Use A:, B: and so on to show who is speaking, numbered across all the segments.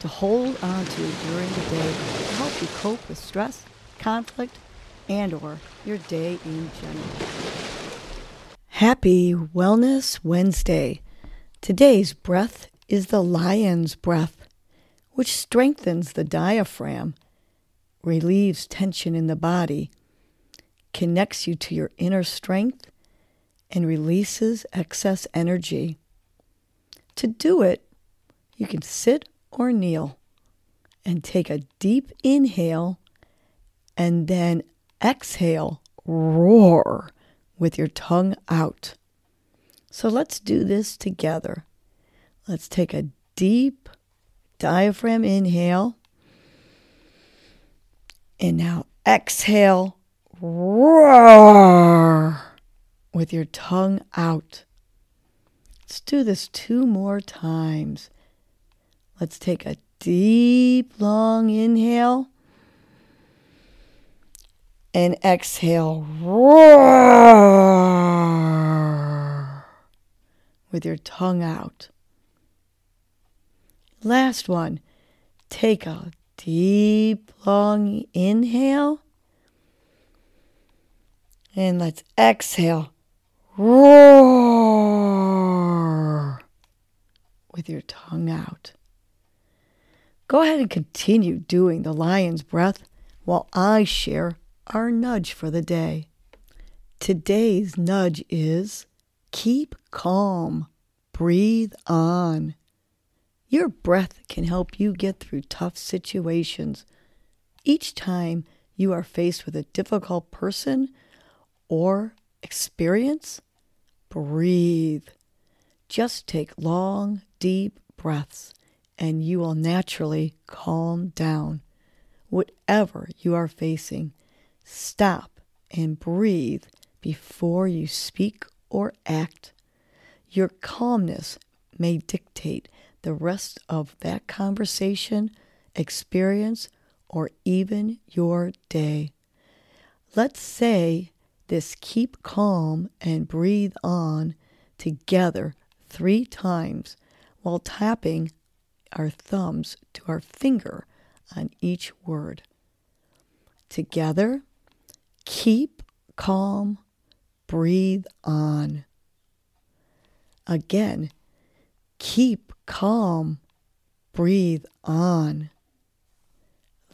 A: to hold on to during the day to help you cope with stress, conflict, and or your day in general. Happy Wellness Wednesday. Today's breath is the lion's breath, which strengthens the diaphragm, relieves tension in the body, connects you to your inner strength, and releases excess energy. To do it, you can sit or kneel and take a deep inhale and then exhale, roar with your tongue out. So let's do this together. Let's take a deep diaphragm inhale. And now exhale, roar with your tongue out. Let's do this two more times. Let's take a deep, long inhale and exhale. Roar with your tongue out. Last one. Take a deep, long inhale. And let's exhale. Roar with your tongue out. Go ahead and continue doing the lion's breath while I share our nudge for the day. Today's nudge is keep calm, breathe on. Your breath can help you get through tough situations. Each time you are faced with a difficult person or experience, breathe. Just take long, deep breaths and you will naturally calm down. Whatever you are facing, stop and breathe before you speak or act. Your calmness may dictate the rest of that conversation, experience, or even your day. Let's say this keep calm and breathe on together three times while tapping our thumbs to our finger on each word. Together, keep calm, breathe on. Again, keep calm, breathe on.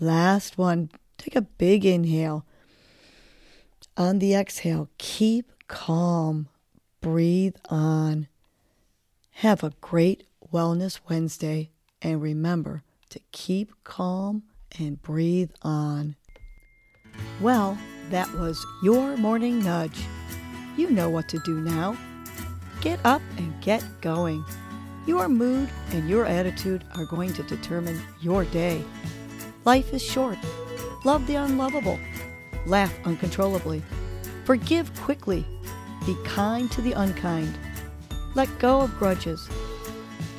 A: Last one, take a big inhale. On the exhale, keep calm, breathe on. Have a great Wellness Wednesday. And remember to keep calm and breathe on. Well, that was your morning nudge. You know what to do now. Get up and get going. Your mood and your attitude are going to determine your day. Life is short. Love the unlovable. Laugh uncontrollably. Forgive quickly. Be kind to the unkind. Let go of grudges